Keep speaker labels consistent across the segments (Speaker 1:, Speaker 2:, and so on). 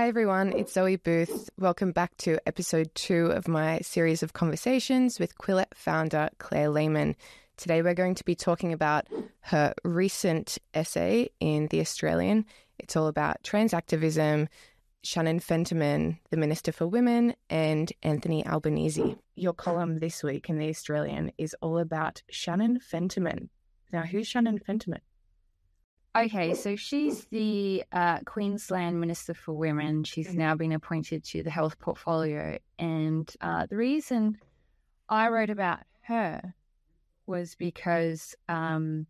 Speaker 1: Hi, everyone. It's Zoe Booth. Welcome back to episode two of my series of conversations with Quillette founder Claire Lehmann. Today, we're going to be talking about her recent essay in The Australian. It's all about trans activism, Shannon Fentiman, the Minister for Women, and Anthony Albanese. Your column this week in The Australian is all about Shannon Fentiman. Now, who's Shannon Fentiman?
Speaker 2: Okay, so she's the uh, Queensland Minister for Women. She's mm-hmm. now been appointed to the health portfolio. And uh, the reason I wrote about her was because um,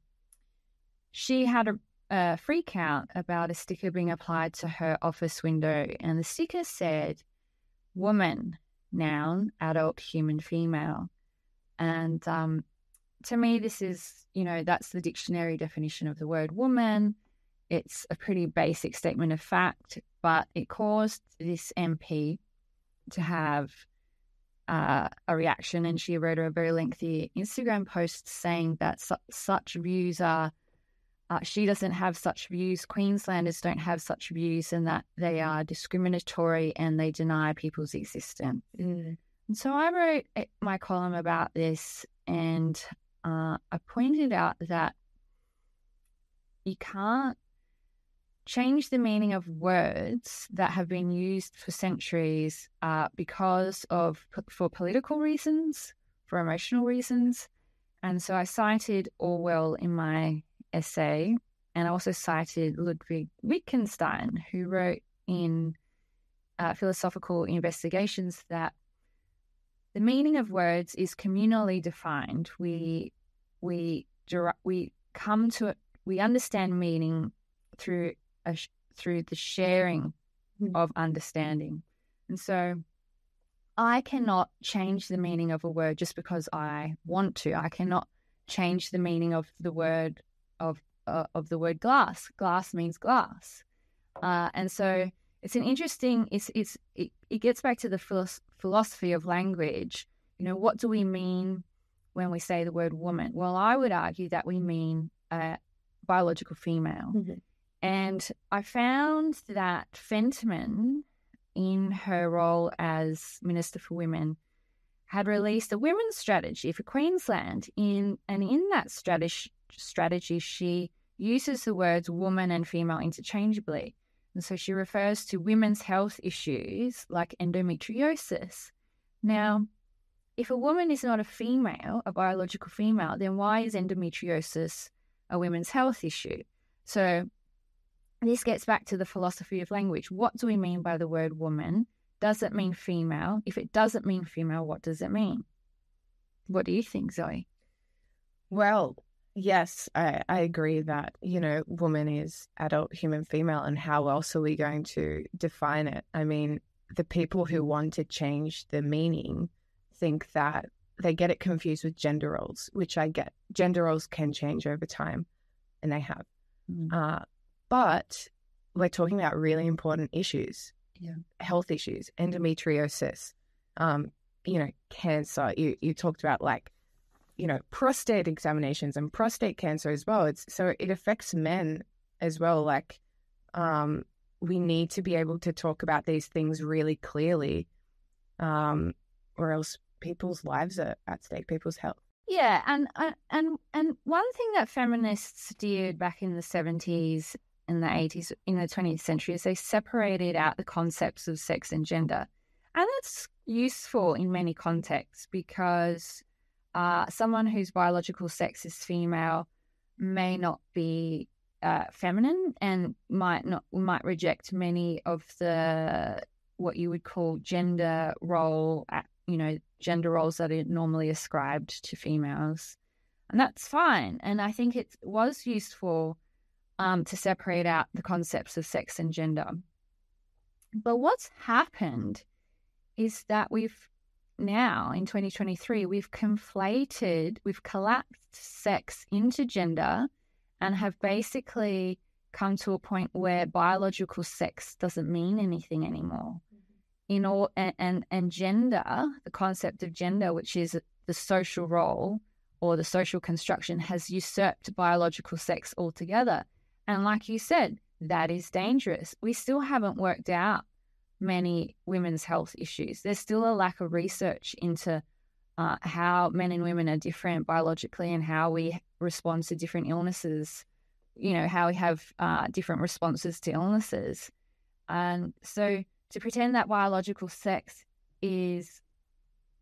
Speaker 2: she had a, a freak out about a sticker being applied to her office window. And the sticker said, Woman, noun, adult, human, female. And um, to me, this is, you know, that's the dictionary definition of the word woman. It's a pretty basic statement of fact, but it caused this MP to have uh, a reaction. And she wrote a very lengthy Instagram post saying that su- such views are, uh, she doesn't have such views, Queenslanders don't have such views, and that they are discriminatory and they deny people's existence. Mm. And so I wrote eh, my column about this and uh, I pointed out that you can't change the meaning of words that have been used for centuries uh, because of for political reasons, for emotional reasons. And so I cited Orwell in my essay, and I also cited Ludwig Wittgenstein, who wrote in uh, Philosophical Investigations that the meaning of words is communally defined. We we we come to it. We understand meaning through a, through the sharing mm. of understanding, and so I cannot change the meaning of a word just because I want to. I cannot change the meaning of the word of uh, of the word glass. Glass means glass, uh, and so it's an interesting. It's it's it, it gets back to the philosophy of language. You know, what do we mean when we say the word woman? Well, I would argue that we mean a biological female. Mm-hmm. And I found that Fentiman, in her role as Minister for Women, had released a women's strategy for Queensland. In and in that strategy, strategy, she uses the words woman and female interchangeably. And so she refers to women's health issues like endometriosis. Now, if a woman is not a female, a biological female, then why is endometriosis a women's health issue? So this gets back to the philosophy of language. What do we mean by the word woman? Does it mean female? If it doesn't mean female, what does it mean? What do you think, Zoe?
Speaker 1: Well, Yes, I, I agree that, you know, woman is adult human female, and how else are we going to define it? I mean, the people who want to change the meaning think that they get it confused with gender roles, which I get. Gender roles can change over time, and they have. Mm. Uh, but we're talking about really important issues, yeah. health issues, endometriosis, um, you know, cancer. You you talked about like you know, prostate examinations and prostate cancer as well. It's so it affects men as well. Like, um, we need to be able to talk about these things really clearly, um, or else people's lives are at stake, people's health.
Speaker 2: Yeah, and and and one thing that feminists did back in the seventies and the eighties, in the twentieth century, is they separated out the concepts of sex and gender, and that's useful in many contexts because uh, someone whose biological sex is female may not be uh, feminine and might not might reject many of the what you would call gender role, you know, gender roles that are normally ascribed to females, and that's fine. And I think it was useful um, to separate out the concepts of sex and gender. But what's happened is that we've now in 2023, we've conflated, we've collapsed sex into gender and have basically come to a point where biological sex doesn't mean anything anymore. Mm-hmm. In all, and, and, and gender, the concept of gender, which is the social role or the social construction, has usurped biological sex altogether. And like you said, that is dangerous. We still haven't worked out many women's health issues. There's still a lack of research into uh, how men and women are different biologically and how we respond to different illnesses. You know, how we have uh, different responses to illnesses. And so to pretend that biological sex is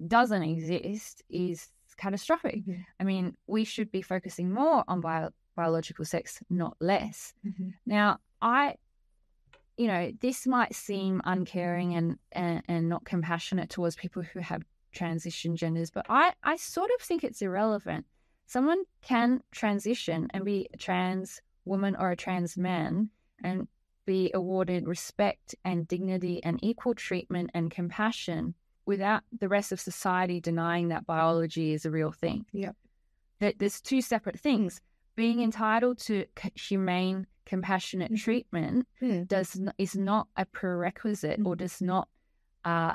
Speaker 2: doesn't exist is catastrophic. Mm-hmm. I mean, we should be focusing more on bio- biological sex, not less. Mm-hmm. Now, I, you know, this might seem uncaring and, and, and not compassionate towards people who have transition genders, but I, I sort of think it's irrelevant. Someone can transition and be a trans woman or a trans man and be awarded respect and dignity and equal treatment and compassion without the rest of society denying that biology is a real thing.
Speaker 1: Yep.
Speaker 2: That there's two separate things. Being entitled to humane, compassionate mm-hmm. treatment mm-hmm. does is not a prerequisite mm-hmm. or does not uh,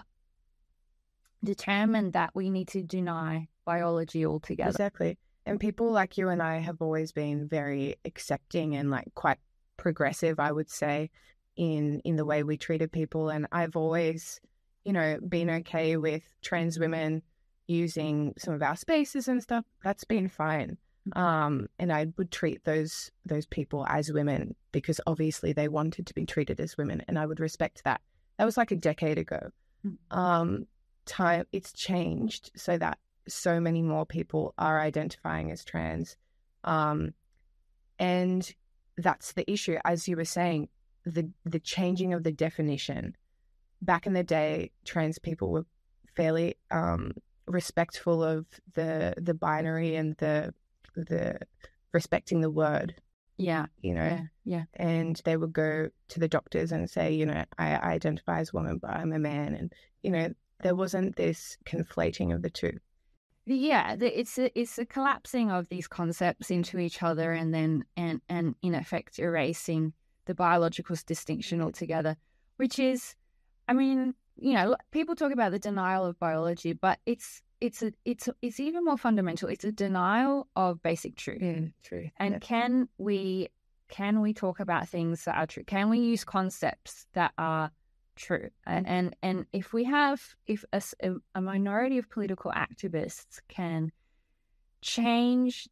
Speaker 2: determine that we need to deny biology altogether.
Speaker 1: Exactly. And people like you and I have always been very accepting and like quite progressive, I would say, in in the way we treated people. And I've always you know, been okay with trans women using some of our spaces and stuff, that's been fine. Mm-hmm. Um, and I would treat those those people as women because obviously they wanted to be treated as women, and I would respect that. That was like a decade ago. Mm-hmm. Um, time it's changed so that so many more people are identifying as trans, um, and that's the issue. As you were saying, the the changing of the definition back in the day, trans people were fairly um, respectful of the the binary and the the respecting the word.
Speaker 2: Yeah,
Speaker 1: you know,
Speaker 2: yeah, yeah.
Speaker 1: And they would go to the doctors and say, you know, I, I identify as a woman, but I'm a man, and you know, there wasn't this conflating of the two.
Speaker 2: Yeah, it's a, it's a collapsing of these concepts into each other, and then and and in effect erasing the biological distinction altogether, which is I mean, you know, people talk about the denial of biology, but it's it's a it's it's even more fundamental. It's a denial of basic truth.
Speaker 1: Mm, true.
Speaker 2: And yeah. can we can we talk about things that are true? Can we use concepts that are true? And and, and if we have if a, a minority of political activists can change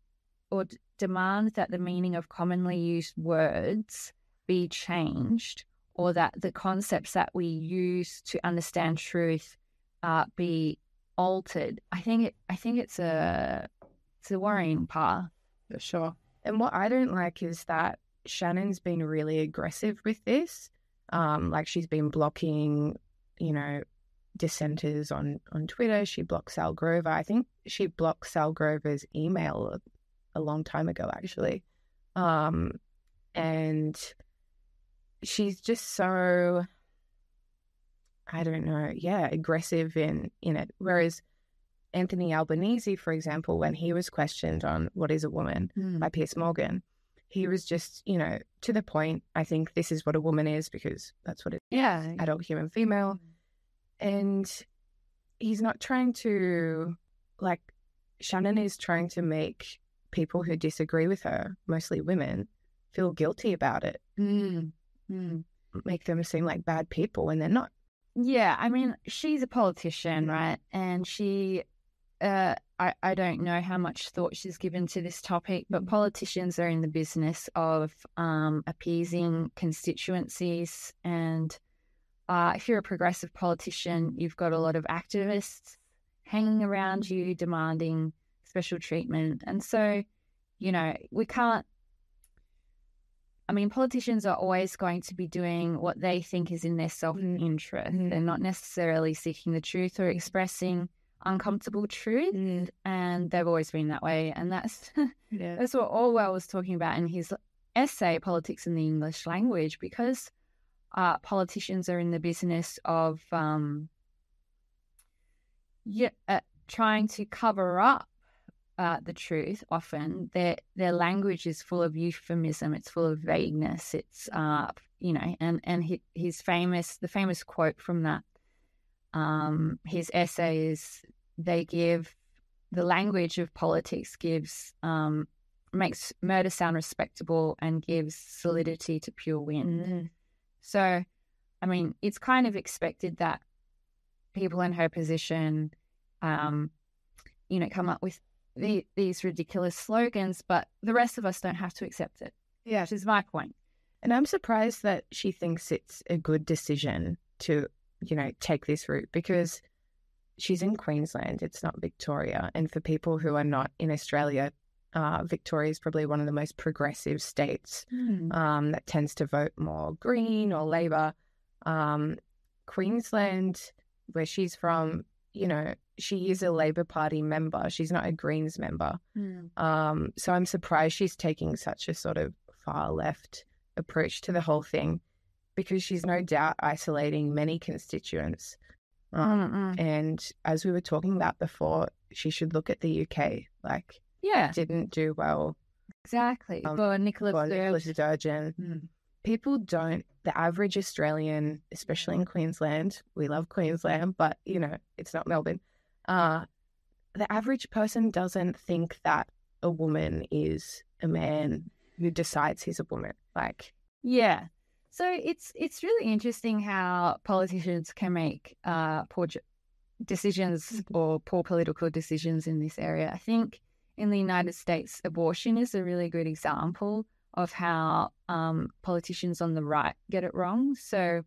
Speaker 2: or d- demand that the meaning of commonly used words be changed or that the concepts that we use to understand truth uh, be altered. I think it. I think it's a it's a worrying path
Speaker 1: for sure. And what I don't like is that Shannon's been really aggressive with this. Um, like she's been blocking, you know, dissenters on on Twitter. She blocked Sall Grover. I think she blocked Sall Grover's email a, a long time ago, actually. Um, and she's just so I don't know, yeah, aggressive in in it. Whereas Anthony Albanese, for example, when he was questioned on what is a woman mm. by Piers Morgan, he was just, you know, to the point. I think this is what a woman is because that's what it is.
Speaker 2: Yeah.
Speaker 1: Adult human female. And he's not trying to like Shannon is trying to make people who disagree with her, mostly women, feel guilty about it.
Speaker 2: Mm mm.
Speaker 1: make them seem like bad people when they're not.
Speaker 2: Yeah, I mean, she's a politician, right? And she, uh, I, I don't know how much thought she's given to this topic, but politicians are in the business of um, appeasing constituencies. And uh, if you're a progressive politician, you've got a lot of activists hanging around you demanding special treatment. And so, you know, we can't I mean, politicians are always going to be doing what they think is in their self interest. Mm. They're not necessarily seeking the truth or expressing uncomfortable truth, mm. and they've always been that way. And that's yeah. that's what Orwell was talking about in his essay, "Politics in the English Language," because uh, politicians are in the business of um, yeah, uh, trying to cover up uh, the truth often. Their their language is full of euphemism. It's full of vagueness. It's uh, you know, and and his, his famous the famous quote from that um, his essay is they give the language of politics gives um, makes murder sound respectable and gives solidity to pure wind. Mm-hmm. So I mean, it's kind of expected that people in her position, um, you know, come up with the, these ridiculous slogans, but the rest of us don't have to accept it.
Speaker 1: Yeah.
Speaker 2: Which is my point.
Speaker 1: And I'm surprised that she thinks it's a good decision to, you know, take this route because she's in Queensland. It's not Victoria. And for people who are not in Australia, uh, Victoria is probably one of the most progressive states
Speaker 2: Mm.
Speaker 1: um, that tends to vote more Green or Labor. Um, Queensland, where she's from, you know, she is a Labor Party member. She's not a Greens member. Um, so I'm surprised she's taking such a sort of far left approach to the whole thing because she's no doubt isolating many constituents. Um, and as we were talking about before, she should look at the UK. Like,
Speaker 2: Yeah,
Speaker 1: didn't do well
Speaker 2: exactly.
Speaker 1: Um,
Speaker 2: for Nicola
Speaker 1: Nicola.
Speaker 2: Sturgeon. Mm.
Speaker 1: People don't, the average Australian, especially in Queensland, we love Queensland, but you know, it's not Melbourne. Uh, the average person doesn't think that a woman is a man who decides he's a woman. Like,
Speaker 2: Yeah. So it's it's really interesting how politicians can make uh, poor decisions or poor political decisions in this area. I think in the United States, abortion is a really good example of how um, politicians on the right get it wrong. So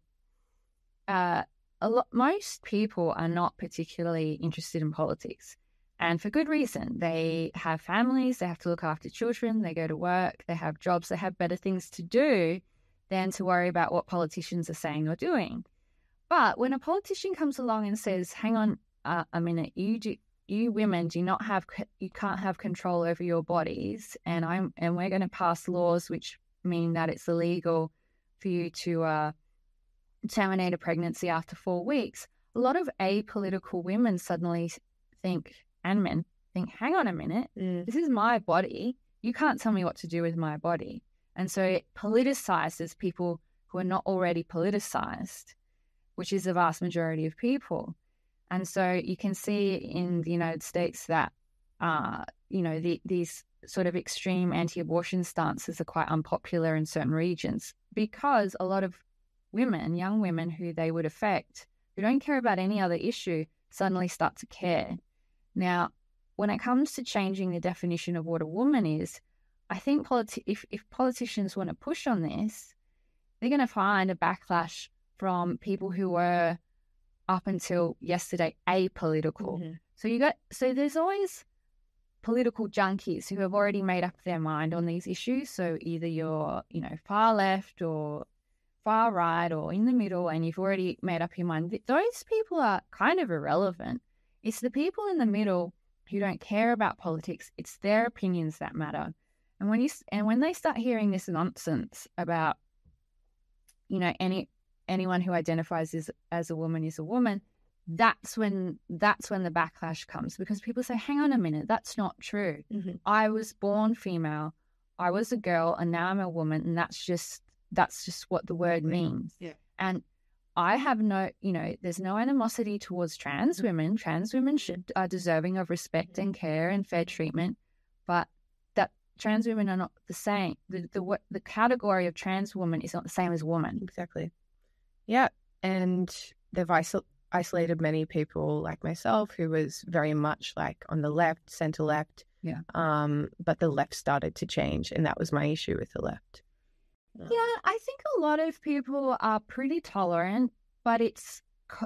Speaker 2: uh, a lot, most people are not particularly interested in politics. And for good reason. They have families, they have to look after children, they go to work, they have jobs, they have better things to do than to worry about what politicians are saying or doing. But when a politician comes along and says, "Hang on uh, a minute, you do, you women do not have you can't have control over your bodies, and I'm and we're going to pass laws which mean that it's illegal for you to uh, terminate a pregnancy after four weeks." A lot of apolitical women suddenly think, and men think, "Hang on a minute, this is my body. You can't tell me what to do with my body. And so it politicizes people who are not already politicized, which is the vast majority of people. And so you can see in the United States that, uh, you know, the, these sort of extreme anti abortion stances are quite unpopular in certain regions because a lot of women, young women who they would affect, who don't care about any other issue, suddenly start to care. Now, when it comes to changing the definition of what a woman is, I think politi- if, if politicians want to push on this, they're going to find a backlash from people who were up until yesterday apolitical.
Speaker 1: Mhm.
Speaker 2: So you got so there's always political junkies who have already made up their mind on these issues. So either you're, you know, far left or far right or in the middle and you've already made up your mind. Those people are kind of irrelevant. It's the people in the middle who don't care about politics. It's their opinions that matter. And when you and when they start hearing this nonsense about, you know, any anyone who identifies as as a woman is a woman, that's when that's when the backlash comes because people say, "Hang on a minute, that's not true.
Speaker 1: Mhm.
Speaker 2: I was born female, I was a girl, and now I'm a woman, and that's just that's just what the word means."
Speaker 1: Yeah.
Speaker 2: And I have no, you know, there's no animosity towards trans mm-hmm. women. Trans women should mm-hmm. are deserving of respect mm-hmm. and care and fair treatment, but that trans women are not the same. The the the category of trans woman is not the same as woman.
Speaker 1: Exactly. Yeah. And they've isol- isolated many people like myself who was very much like on the left, center left.
Speaker 2: Yeah.
Speaker 1: Um, but the left started to change, and that was my issue with the left.
Speaker 2: Yeah, I think a lot of people are pretty tolerant, but it's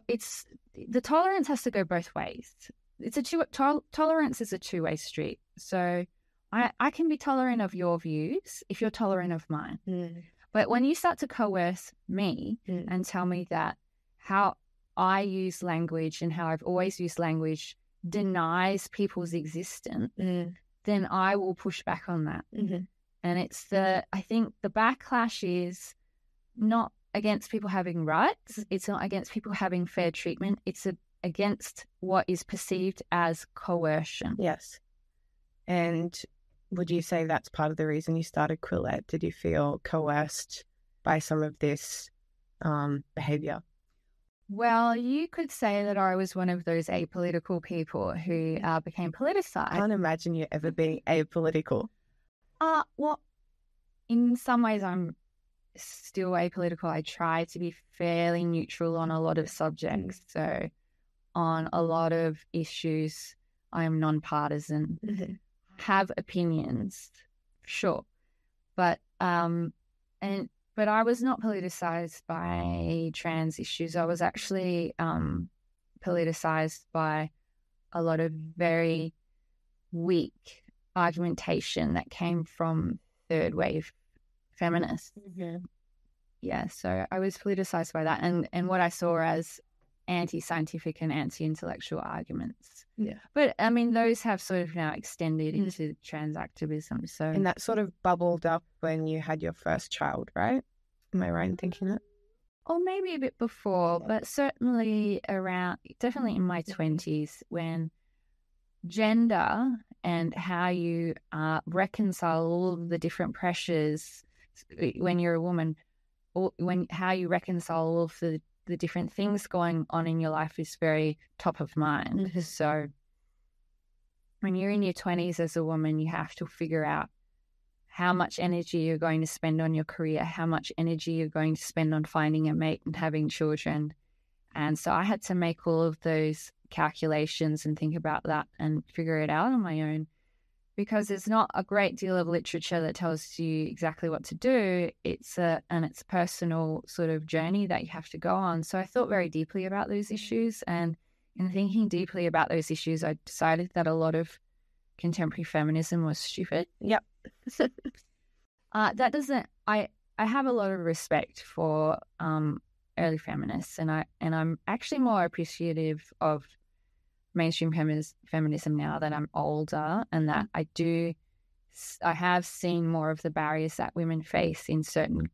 Speaker 2: it's the tolerance has to go both ways. It's a two tol- tolerance is a two way street. So I I can be tolerant of your views if you're tolerant of mine. But when you start to coerce me
Speaker 1: Mm.
Speaker 2: and tell me that how I use language and how I've always used language denies people's existence, then I will push back on that.
Speaker 1: Mhm.
Speaker 2: And it's the, I think the backlash is not against people having rights, it's not against people having fair treatment, it's a, against what is perceived as coercion.
Speaker 1: Yes. And would you say that's part of the reason you started Quillette? Did you feel coerced by some of this um, behavior?
Speaker 2: Well, you could say that I was one of those apolitical people who uh, became politicized.
Speaker 1: I can't imagine you ever being apolitical.
Speaker 2: Uh, well, in some ways, I'm still apolitical. I try to be fairly neutral on a lot of subjects. So, on a lot of issues, I am nonpartisan. Have opinions, sure, but um, and but I was not politicized by trans issues. I was actually um politicized by a lot of very weak argumentation that came from third wave feminists.
Speaker 1: Mm-hmm.
Speaker 2: Yeah, so I was politicized by that and, and what I saw as anti scientific and anti intellectual arguments.
Speaker 1: Yeah.
Speaker 2: But I mean, those have sort of now extended
Speaker 1: Mm.
Speaker 2: into trans activism. So,
Speaker 1: And that sort of bubbled up when you had your first child, right? Am I right in thinking that?
Speaker 2: or maybe a bit before, but certainly around, definitely in my 20s when gender and how you uh, reconcile all of the different pressures when you're a woman, or when how you reconcile all of the, the different things going on in your life is very top of mind.
Speaker 1: Mhm.
Speaker 2: So when you're in your 20s as a woman, you have to figure out how much energy you're going to spend on your career, how much energy you're going to spend on finding a mate and having children. And so I had to make all of those calculations and think about that and figure it out on my own because there's not a great deal of literature that tells you exactly what to do. It's a and it's a personal sort of journey that you have to go on. So I thought very deeply about those issues and in thinking deeply about those issues, I decided that a lot of contemporary feminism was stupid.
Speaker 1: Yep.
Speaker 2: uh, that doesn't. I I have a lot of respect for um, early feminists, and I and I'm actually more appreciative of mainstream feminism now that I'm older, and that I do. I have seen more of the barriers that women face in certain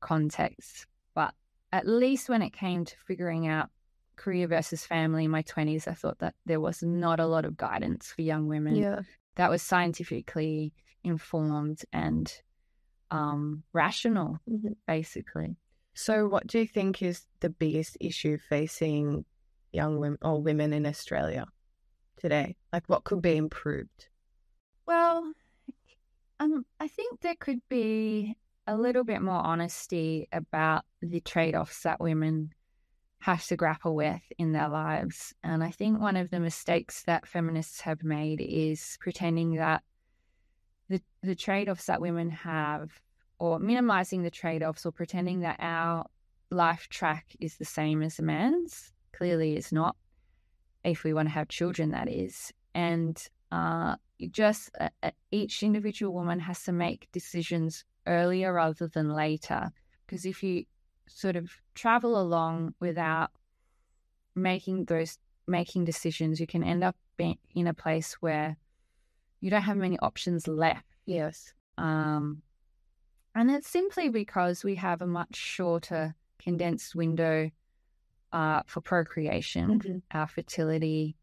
Speaker 2: contexts, but at least when it came to figuring out career versus family in my 20s, I thought that there was not a lot of guidance for young women
Speaker 1: Yeah.
Speaker 2: that was scientifically informed and um, rational,
Speaker 1: Mhm.
Speaker 2: basically.
Speaker 1: So, what do you think is the biggest issue facing young women or women in Australia today? Like, what could be improved?
Speaker 2: Well, um, I think there could be a little bit more honesty about the trade offs that women have to grapple with in their lives. And I think one of the mistakes that feminists have made is pretending that the, the trade offs that women have, or minimizing the trade offs, or pretending that our life track is the same as a man's. Clearly, it's not. If we want to have children, that is. And uh, just uh, uh, each individual woman has to make decisions earlier rather than later. Because if you sort of travel along without making those making decisions, you can end up being in a place where you don't have many options left.
Speaker 1: Yes.
Speaker 2: Um, and it's simply because we have a much shorter condensed window uh, for procreation.
Speaker 1: Mhm.
Speaker 2: Our fertility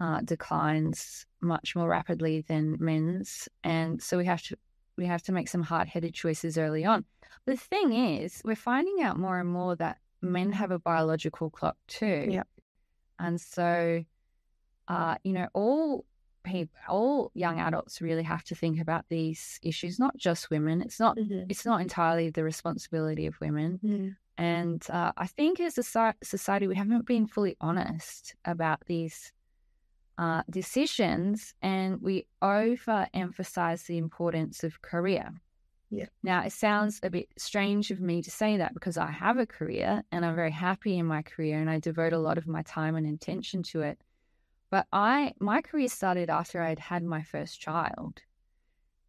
Speaker 2: uh, declines much more rapidly than men's, and so we have to we have to make some hard headed choices early on. The thing is, we're finding out more and more that men have a biological clock too.
Speaker 1: Yeah.
Speaker 2: and so uh, you know all people, all young adults really have to think about these issues, not just women. It's not it's not entirely the responsibility of women.
Speaker 1: Mhm.
Speaker 2: And uh, I think as a society, we haven't been fully honest about these uh, decisions and we overemphasize the importance of career.
Speaker 1: Yeah.
Speaker 2: Now, it sounds a bit strange of me to say that because I have a career and I'm very happy in my career and I devote a lot of my time and attention to it. But I, my career started after I'd had my first child,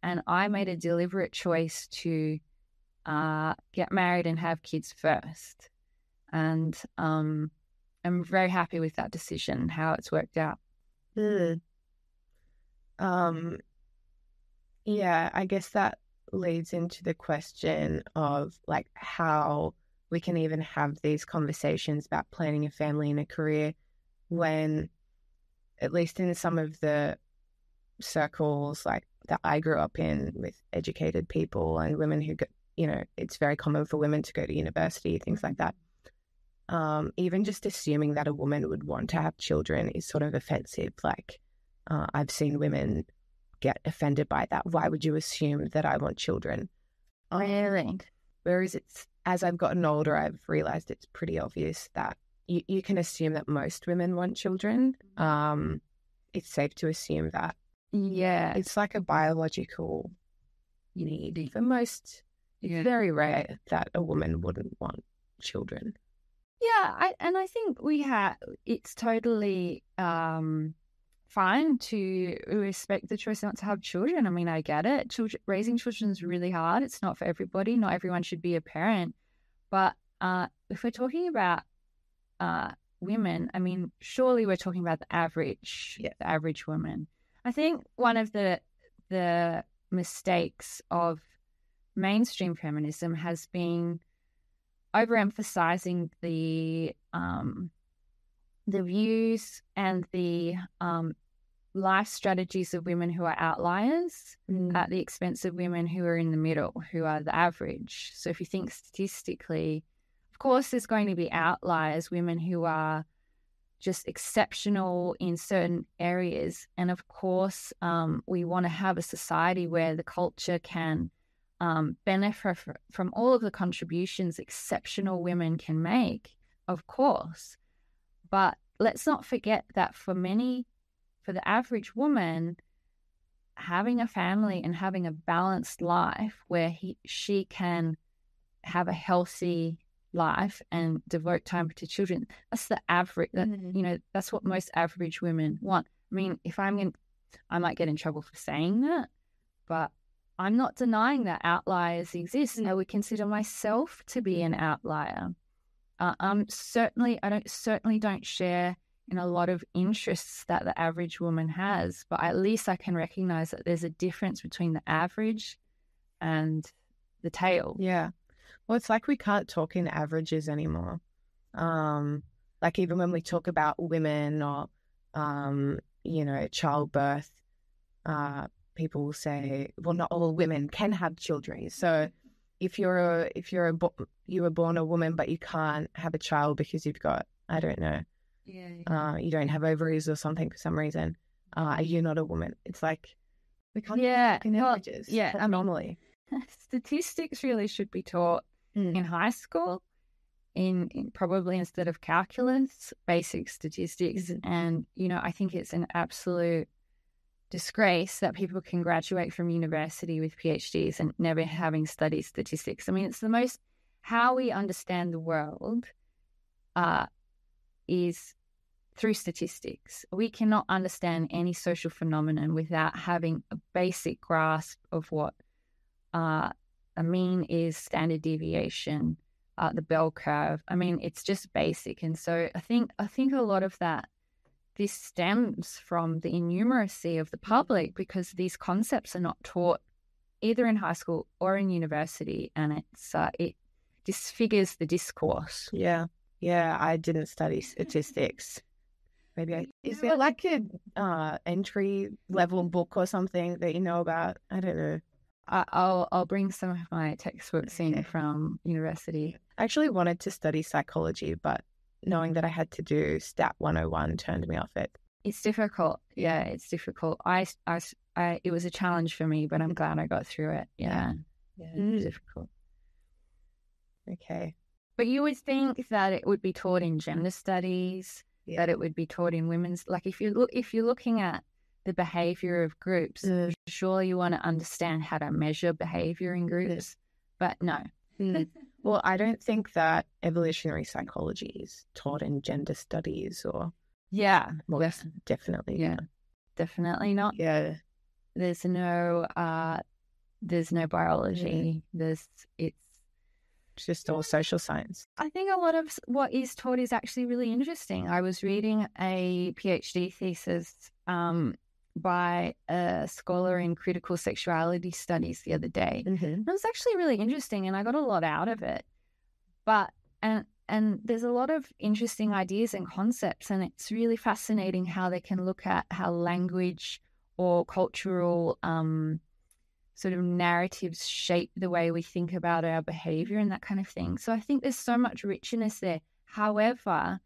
Speaker 2: and I made a deliberate choice to uh, get married and have kids first. And um, I'm very happy with that decision, how it's worked out.
Speaker 1: Mm. Um, yeah, I guess that leads into the question of like how we can even have these conversations about planning a family and a career when, at least in some of the circles like that I grew up in with educated people and women who you know, it's very common for women to go to university, things like that. Um, even just assuming that a woman would want to have children is sort of offensive. Like, uh, I've seen women get offended by that. Why would you assume that I want children?
Speaker 2: Really?
Speaker 1: Whereas it's as I've gotten older, I've realized it's pretty obvious that you, you can assume that most women want children. Um, it's safe to assume that
Speaker 2: Yeah.
Speaker 1: it's like a biological need for most. It's
Speaker 2: Yeah.
Speaker 1: very rare that a woman wouldn't want children.
Speaker 2: Yeah, I, and I think we have. It's totally um, fine to respect the choice not to have children. I mean, I get it. Children, raising children is really hard. It's not for everybody. Not everyone should be a parent. But uh, if we're talking about uh, women, I mean, surely we're talking about the average,
Speaker 1: Yeah.
Speaker 2: the average woman. I think one of the the mistakes of mainstream feminism has been overemphasizing the um, the views and the um, life strategies of women who are outliers at the expense of women who are in the middle, who are the average. So if you think statistically, of course, there's going to be outliers, women who are just exceptional in certain areas. And of course, um, we want to have a society where the culture can um, benefit from all of the contributions exceptional women can make, of course. But let's not forget that for many, for the average woman, having a family and having a balanced life where he, she can have a healthy life and devote time to children, that's the average, that,
Speaker 1: Mhm.
Speaker 2: you know, that's what most average women want. I mean, if I'm going I might get in trouble for saying that, but I'm not denying that outliers exist. and I would consider myself to be an outlier. Uh, I'm certainly, I don't certainly don't share in a lot of interests that the average woman has, but at least I can recognize that there's a difference between the average and the tail.
Speaker 1: Yeah. Well, it's like we can't talk in averages anymore. Um, like even when we talk about women or, um, you know, childbirth, uh, people will say, well, not all women can have children. So if you're a, if you're a, you were born a woman, but you can't have a child because you've got, I don't know,
Speaker 2: Yeah.
Speaker 1: uh, you don't have ovaries or something for some reason, uh, you're not a woman. It's like, we can't
Speaker 2: Yeah. well, yeah,
Speaker 1: anomaly.
Speaker 2: statistics really should be taught
Speaker 1: Mm.
Speaker 2: in high school in, in probably instead of calculus basic statistics and you know i think it's an absolute disgrace that people can graduate from university with phds and never having studied statistics. I mean it's the most how we understand the world uh, is through statistics. We cannot understand any social phenomenon without having a basic grasp of what uh, a mean is standard deviation, uh, the bell curve. I mean, it's just basic, and so I think I think a lot of that this stems from the innumeracy of the public because these concepts are not taught either in high school or in university, and it's uh, it disfigures the discourse.
Speaker 1: Yeah. Yeah. I didn't study statistics. Maybe I, is there like a uh, entry level book or something that you know about? I don't know.
Speaker 2: I, I'll I'll bring some of my textbooks in
Speaker 1: Okay.
Speaker 2: from university.
Speaker 1: I actually wanted to study psychology, but knowing that I had to do Stat 101 turned me off it.
Speaker 2: It's difficult. Yeah, it's difficult. I, I, I, it was a challenge for me, but I'm glad I got through it. Yeah, yeah,
Speaker 1: Mm.
Speaker 2: it's difficult.
Speaker 1: Okay.
Speaker 2: But you would think that it would be taught in gender studies,
Speaker 1: Yeah.
Speaker 2: that it would be taught in women's. Like if you look, if you're looking at the behavior of groups,
Speaker 1: Mm.
Speaker 2: surely you want to understand how to measure behavior in groups. But no,
Speaker 1: Well, I don't think that evolutionary psychology is taught in gender studies or
Speaker 2: yeah,
Speaker 1: well,
Speaker 2: def-
Speaker 1: definitely.
Speaker 2: yeah.
Speaker 1: not.
Speaker 2: definitely not.
Speaker 1: Yeah.
Speaker 2: There's no, uh, there's no biology. There's it's
Speaker 1: It's just all social science.
Speaker 2: I think a lot of what is taught is actually really interesting. I was reading a PhD thesis um, by a scholar in critical sexuality studies the other day.
Speaker 1: Mm-hmm.
Speaker 2: It was actually really interesting, and I got a lot out of it. But and and there's a lot of interesting ideas and concepts, and it's really fascinating how they can look at how language or cultural um, sort of narratives shape the way we think about our behavior and that kind of thing. So I think there's so much richness there. However,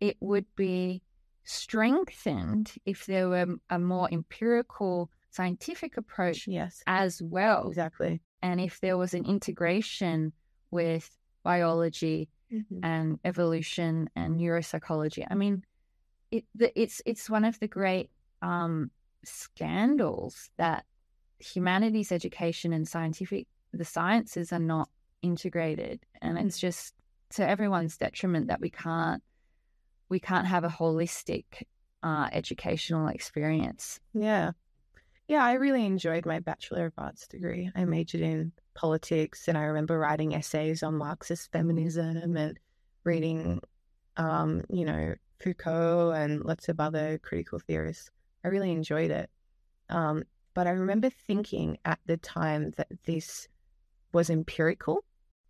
Speaker 2: it would be strengthened if there were a more empirical scientific approach
Speaker 1: Yes.
Speaker 2: as well
Speaker 1: Exactly.
Speaker 2: and if there was an integration with biology
Speaker 1: Mhm.
Speaker 2: and evolution and neuropsychology. I mean, it the, it's it's one of the great um, scandals that humanities education and scientific the sciences are not integrated, and it's just to everyone's detriment that we can't we can't have a holistic uh, educational experience.
Speaker 1: Yeah. Yeah, I really enjoyed my Bachelor of Arts degree. I majored in politics and I remember writing essays on Marxist feminism and reading, um, you know, Foucault and lots of other critical theorists. I really enjoyed it. Um, but I remember thinking at the time that this was empirical.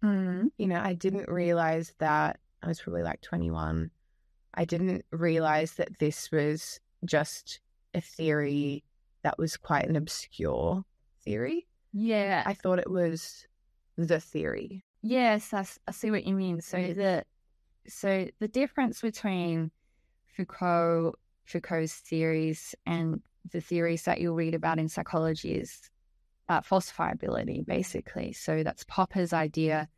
Speaker 2: Mm.
Speaker 1: You know, I didn't realize that I was probably like 21. I didn't realize that this was just a theory that was quite an obscure theory.
Speaker 2: Yeah,
Speaker 1: I thought it was the theory.
Speaker 2: Yes, I see what you mean. So the so the difference between Foucault Foucault's theories and the theories that you'll read about in psychology is uh, falsifiability, basically. So that's Popper's idea,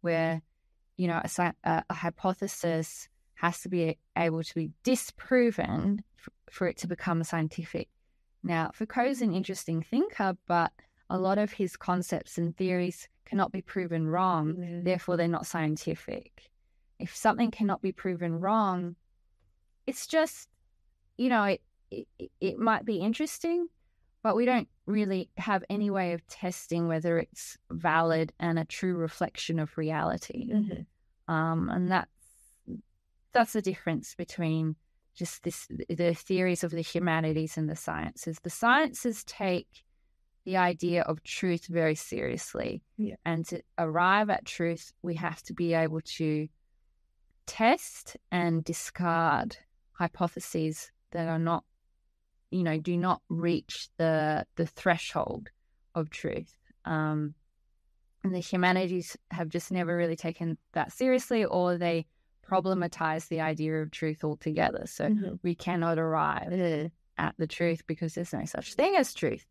Speaker 2: where you know a, a, a hypothesis has to be able to be disproven for it to become scientific. Now, Foucault's an interesting thinker, but a lot of his concepts and theories cannot be proven wrong therefore they're not scientific. If something cannot be proven wrong, it's just, you know, it, it, it might be interesting, but we don't really have any way of testing whether it's valid and a true reflection of reality. Um, and that's that's the difference between just this the theories of the humanities and the sciences. The sciences take the idea of truth very seriously.
Speaker 1: Yeah.
Speaker 2: And to arrive at truth, we have to be able to test and discard hypotheses that are not, you know, do not reach the the threshold of truth. Um, and the humanities have just never really taken that seriously, or they problematize the idea of truth altogether. So
Speaker 1: Mhm.
Speaker 2: we cannot arrive at the truth because there's no such thing as truth.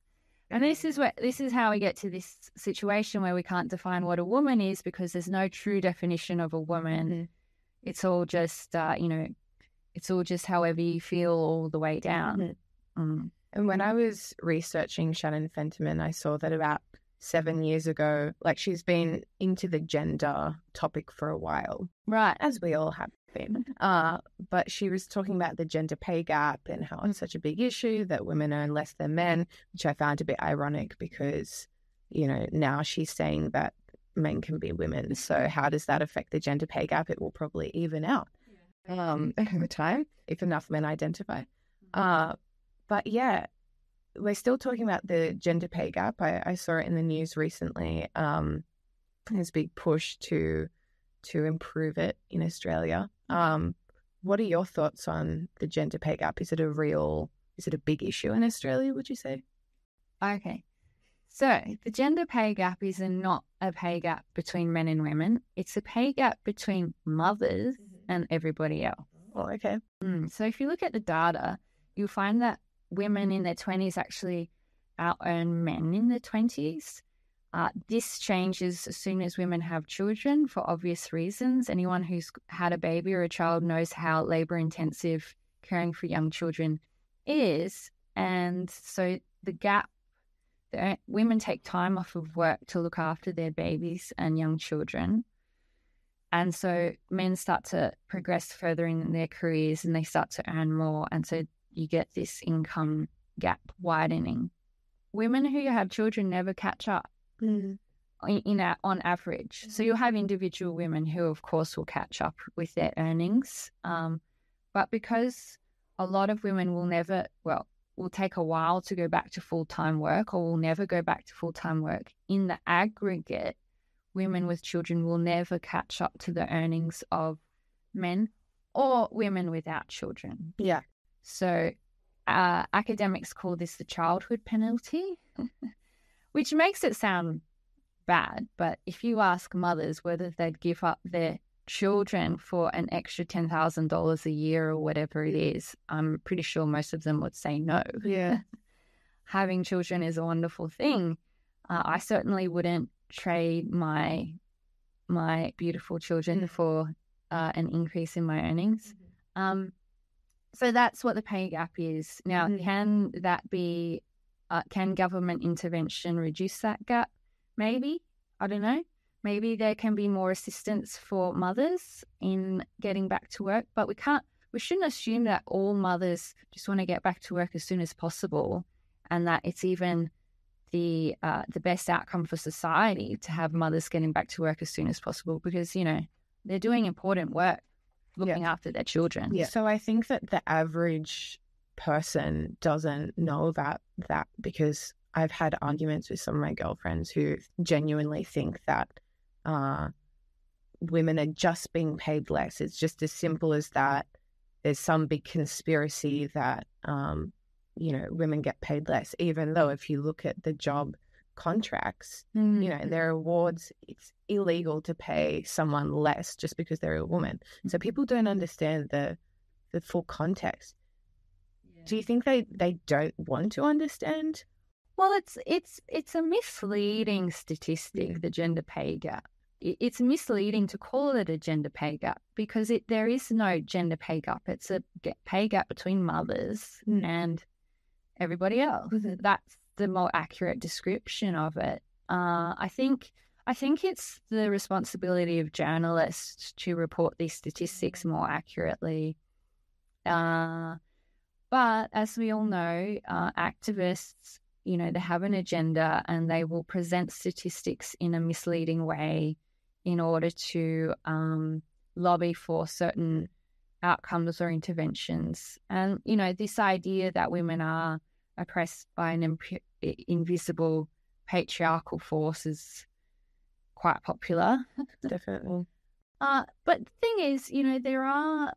Speaker 2: And this is where this is how we get to this situation where we can't define what a woman is because there's no true definition of a woman.
Speaker 1: Mhm.
Speaker 2: It's all just uh, you know, it's all just however you feel all the way down.
Speaker 1: Mhm.
Speaker 2: Mm.
Speaker 1: And when I was researching Shannon Fentiman, I saw that about seven years ago, like she's been into the gender topic for a while,
Speaker 2: Right.
Speaker 1: as we all have been. Uh, but she was talking about the gender pay gap and how it's such a big issue that women earn less than men, which I found a bit ironic because, you know, now she's saying that men can be women. So how does that affect the gender pay gap? It will probably even out um, over time if enough men identify. Uh, but yeah, we're still talking about the gender pay gap. I, I saw it in the news recently. Um, there's a big push to to improve it in Australia. Um, what are your thoughts on the gender pay gap? Is it a real? Is it a big issue in Australia? Would you say?
Speaker 2: Okay. So the gender pay gap is not a pay gap between men and women. It's a pay gap between mothers and everybody else.
Speaker 1: Oh, okay.
Speaker 2: Mm, So if you look at the data, you'll find that women in their 20s actually out earn men in their 20s. Uh, this changes as soon as women have children for obvious reasons. Anyone who's had a baby or a child knows how labor intensive caring for young children is. And so the gap, the, women take time off of work to look after their babies and young children. And so men start to progress further in their careers and they start to earn more. And so you get this income gap widening. Women who have children never catch up in, in a, on average. So you'll have individual women who, of course, will catch up with their earnings. Um, but because a lot of women will never, well, will take a while to go back to full time work or will never go back to full time work, in the aggregate, women with children will never catch up to the earnings of men or women without children.
Speaker 1: Yeah.
Speaker 2: So uh, academics call this the childhood penalty, which makes it sound bad. But if you ask mothers whether they'd give up their children for an extra $10,000 a year or whatever it is, I'm pretty sure most of them would say no.
Speaker 1: Yeah.
Speaker 2: Having children is a wonderful thing. Uh, I certainly wouldn't trade my my beautiful children for uh, an increase in my earnings. Um, so that's what the pay gap is. Now,
Speaker 1: Mhm.
Speaker 2: can that be, uh, can government intervention reduce that gap? Maybe. I don't know. Maybe there can be more assistance for mothers in getting back to work, but we can't, we shouldn't assume that all mothers just want to get back to work as soon as possible and that it's even the uh, the best outcome for society to have mothers getting back to work as soon as possible because you know they're doing important work looking after their children.
Speaker 1: Yeah. So I think that the average person doesn't know about that because I've had arguments with some of my girlfriends who genuinely think that uh, women are just being paid less. It's just as simple as that. There's some big conspiracy that, um, you know, women get paid less, even though if you look at the job contracts,
Speaker 2: Mm.
Speaker 1: you know, their awards, it's illegal to pay someone less just because they're a woman. So people don't understand the the full context. Do you think they they don't want to understand?
Speaker 2: Well, it's it's it's a misleading statistic, the gender pay gap. It's misleading to call it a gender pay gap because it there is no gender pay gap. It's a pay gap between mothers
Speaker 1: Mm.
Speaker 2: and everybody else.
Speaker 1: Mhm.
Speaker 2: That's the more accurate description of it. Uh, I think I think it's the responsibility of journalists to report these statistics more accurately. Uh, but as we all know, uh, activists, you know, they have an agenda and they will present statistics in a misleading way in order to um, lobby for certain outcomes or interventions. And, you know, this idea that women are oppressed by an imp- invisible patriarchal force is quite popular.
Speaker 1: Definitely.
Speaker 2: Uh, but the thing is, you know, there are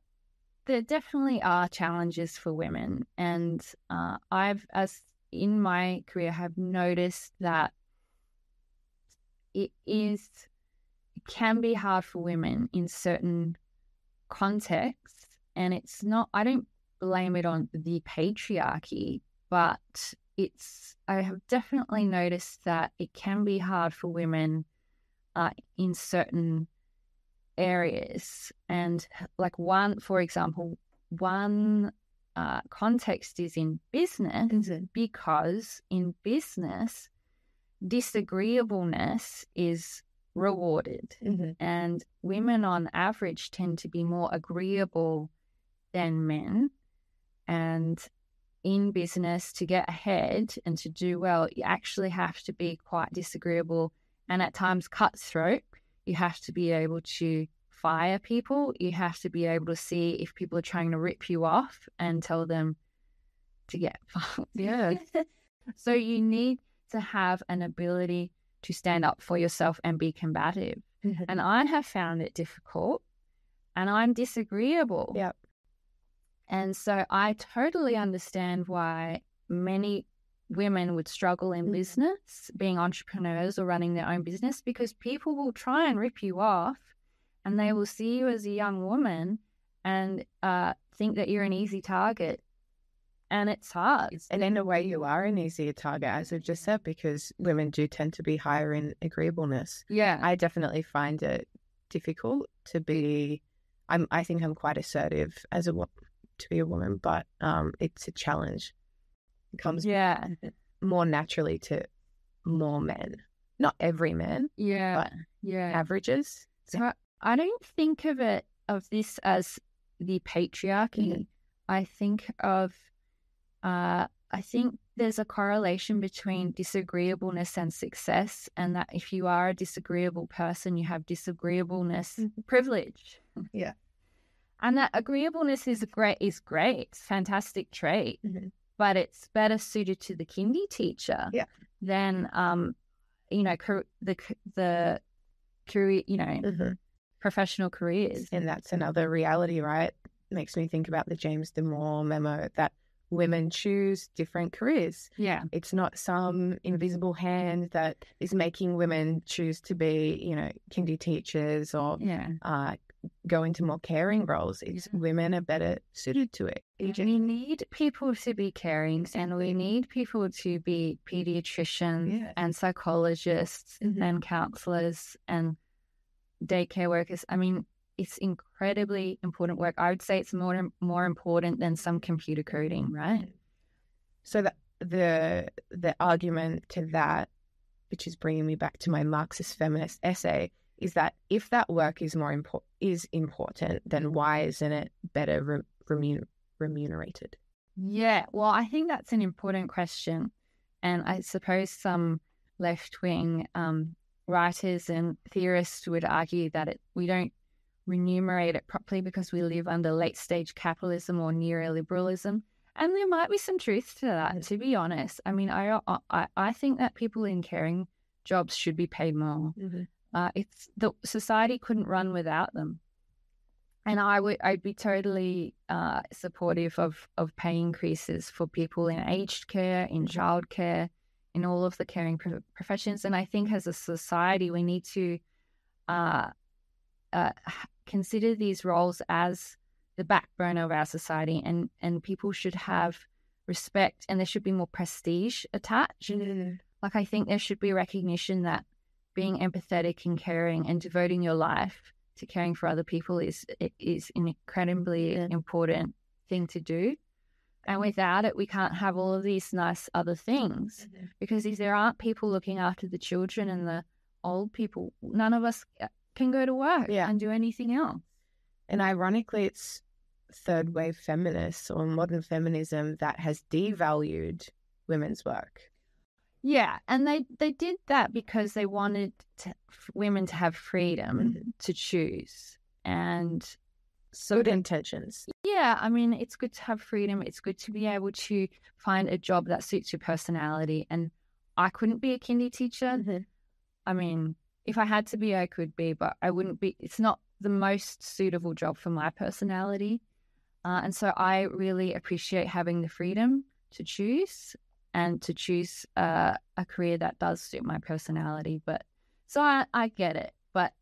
Speaker 2: there definitely are challenges for women, and uh, I've, as in my career, have noticed that it is it can be hard for women in certain contexts, and it's not. I don't blame it on the patriarchy, but it's. I have definitely noticed that it can be hard for women uh, in certain areas. And like one, for example, one uh, context is in business because in business, disagreeableness is rewarded. And women on average tend to be more agreeable than men. And in business, to get ahead and to do well, you actually have to be quite disagreeable and at times cutthroat. You have to be able to fire people. You have to be able to see if people are trying to rip you off and tell them to get fucked.
Speaker 1: Yeah.
Speaker 2: so you need to have an ability to stand up for yourself and be combative. Mm-hmm. And I have found it difficult and I'm disagreeable.
Speaker 1: Yep.
Speaker 2: And so I totally understand why many women would struggle in
Speaker 1: Mhm.
Speaker 2: business, being entrepreneurs or running their own business, because people will try and rip you off and they will see you as a young woman and uh, think that you're an easy target. And it's hard.
Speaker 1: And in a way, you are an easier target, as we've just said, because women do tend to be higher in agreeableness.
Speaker 2: Yeah.
Speaker 1: I definitely find it difficult to be. I'm. I think I'm quite assertive as a to be a woman, but um, it's a challenge. Comes
Speaker 2: yeah.
Speaker 1: more naturally to more men. Not every man,
Speaker 2: Yeah.
Speaker 1: but
Speaker 2: Yeah.
Speaker 1: averages.
Speaker 2: So I- I don't think of it of this as the patriarchy. I think of uh I think there's a correlation between disagreeableness and success and that if you are a disagreeable person you have disagreeableness
Speaker 1: Mhm.
Speaker 2: privilege.
Speaker 1: Yeah.
Speaker 2: And that agreeableness is great is great, fantastic trait.
Speaker 1: Mhm.
Speaker 2: But it's better suited to the kindy teacher
Speaker 1: Yeah.
Speaker 2: than um you know the the career you know
Speaker 1: Mhm.
Speaker 2: professional careers.
Speaker 1: And that's another reality, right? Makes me think about the James Damore memo that women choose different careers.
Speaker 2: Yeah.
Speaker 1: It's not some invisible hand that is making women choose to be, you know, kindy teachers or
Speaker 2: Yeah.
Speaker 1: uh, go into more caring roles. It's
Speaker 2: Yeah.
Speaker 1: women are better suited to it.
Speaker 2: We need people to be caring and we need people to be pediatricians
Speaker 1: Yeah.
Speaker 2: and psychologists
Speaker 1: Mhm.
Speaker 2: and counselors and daycare workers. I mean, it's incredibly important work. I would say it's more more important than some computer coding, right?
Speaker 1: So the the the argument to that, which is bringing me back to my Marxist feminist essay, is that if that work is more important is important, then why isn't it better re- remun- remunerated?
Speaker 2: Yeah, well, I think that's an important question, and I suppose some left wing um, writers and theorists would argue that it, we don't remunerate it properly because we live under late stage capitalism or neoliberalism. And there might be some truth to that, to be honest. I mean, I I, I think that people in caring jobs should be paid more. Mm-hmm. Uh, it's the society couldn't run without them, and I would I'd be totally uh, supportive of of pay increases for people in aged care, in childcare, in all of the caring pro- professions. And I think as a society, we need to uh, uh, consider these roles as the backbone of our society, and and people should have respect, and there should be more prestige attached. Mm. Like I think there should be recognition that being empathetic and caring and devoting your life to caring for other people is is an incredibly yeah. important thing to do. And without it, we can't have all of these nice other things mm-hmm. because if there aren't people looking after the children and the old people, none of us uh, can go to work yeah. and do anything else.
Speaker 1: And ironically, it's third wave feminists or modern feminism that has devalued women's work.
Speaker 2: Yeah, and they they did that because they wanted to, women to have freedom mm-hmm. to choose and
Speaker 1: so good intentions.
Speaker 2: Yeah, I mean, it's good to have freedom. It's good to be able to find a job that suits your personality. And I couldn't be a kindy teacher. Mm-hmm. I mean, if I had to be, I could be, but I wouldn't be. It's not the most suitable job for my personality. Uh, and so I really appreciate having the freedom to choose and to choose uh, a career that does suit my personality. But so I, I get it. But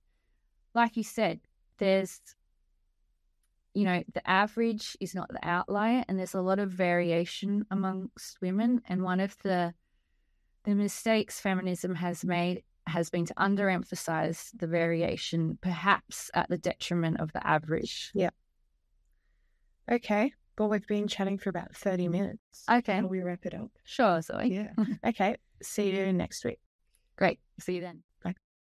Speaker 2: like you said, there's you know, the average is not the outlier, and there's a lot of variation amongst women. And one of the the mistakes feminism has made has been to underemphasize the variation, perhaps at the detriment of the average.
Speaker 1: Yeah. Okay. Well, we've been chatting for about 30 minutes.
Speaker 2: Okay.
Speaker 1: Can we wrap it up?
Speaker 2: Sure, Zoe.
Speaker 1: Yeah. okay. See you next week.
Speaker 2: Great. See you then.